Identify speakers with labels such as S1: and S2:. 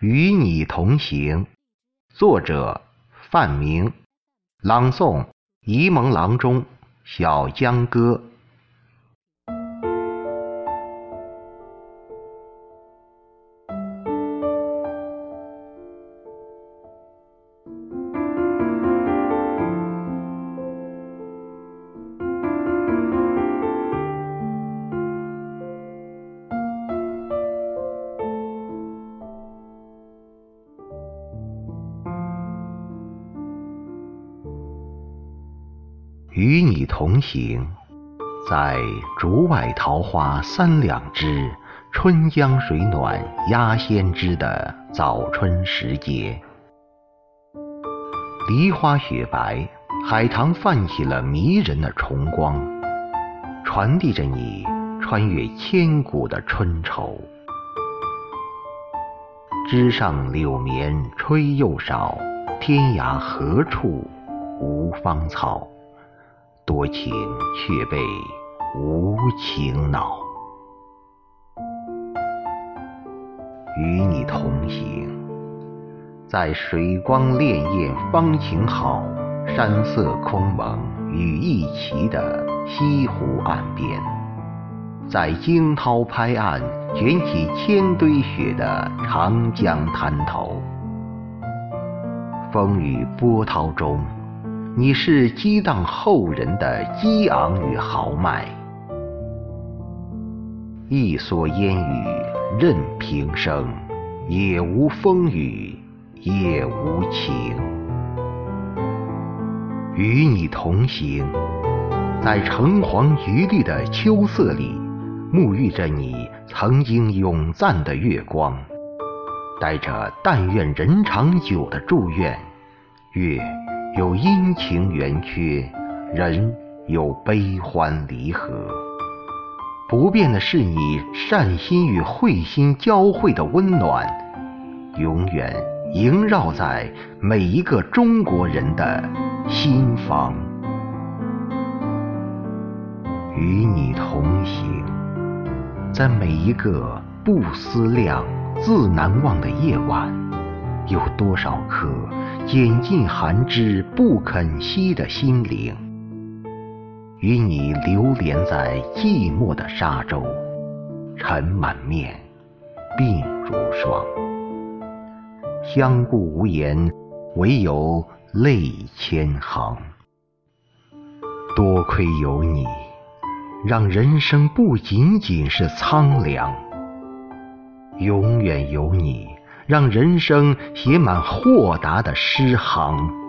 S1: 与你同行，作者范明，朗诵沂蒙郎中小江歌。与你同行，在竹外桃花三两枝，春江水暖鸭先知的早春时节，梨花雪白，海棠泛起了迷人的重光，传递着你穿越千古的春愁。枝上柳绵吹又少，天涯何处无芳草。多情却被无情恼，与你同行，在水光潋滟芳晴好，山色空蒙雨亦奇的西湖岸边，在惊涛拍岸卷起千堆雪的长江滩头，风雨波涛中。你是激荡后人的激昂与豪迈，一蓑烟雨任平生，也无风雨也无晴。与你同行，在橙黄橘绿的秋色里，沐浴着你曾经永赞的月光，带着但愿人长久的祝愿，月。有阴晴圆缺，人有悲欢离合。不变的是你善心与慧心交汇的温暖，永远萦绕在每一个中国人的心房。与你同行，在每一个不思量、自难忘的夜晚，有多少颗？拣尽寒枝不肯栖的心灵，与你流连在寂寞的沙洲，尘满面，鬓如霜。相顾无言，唯有泪千行。多亏有你，让人生不仅仅是苍凉。永远有你。让人生写满豁达的诗行。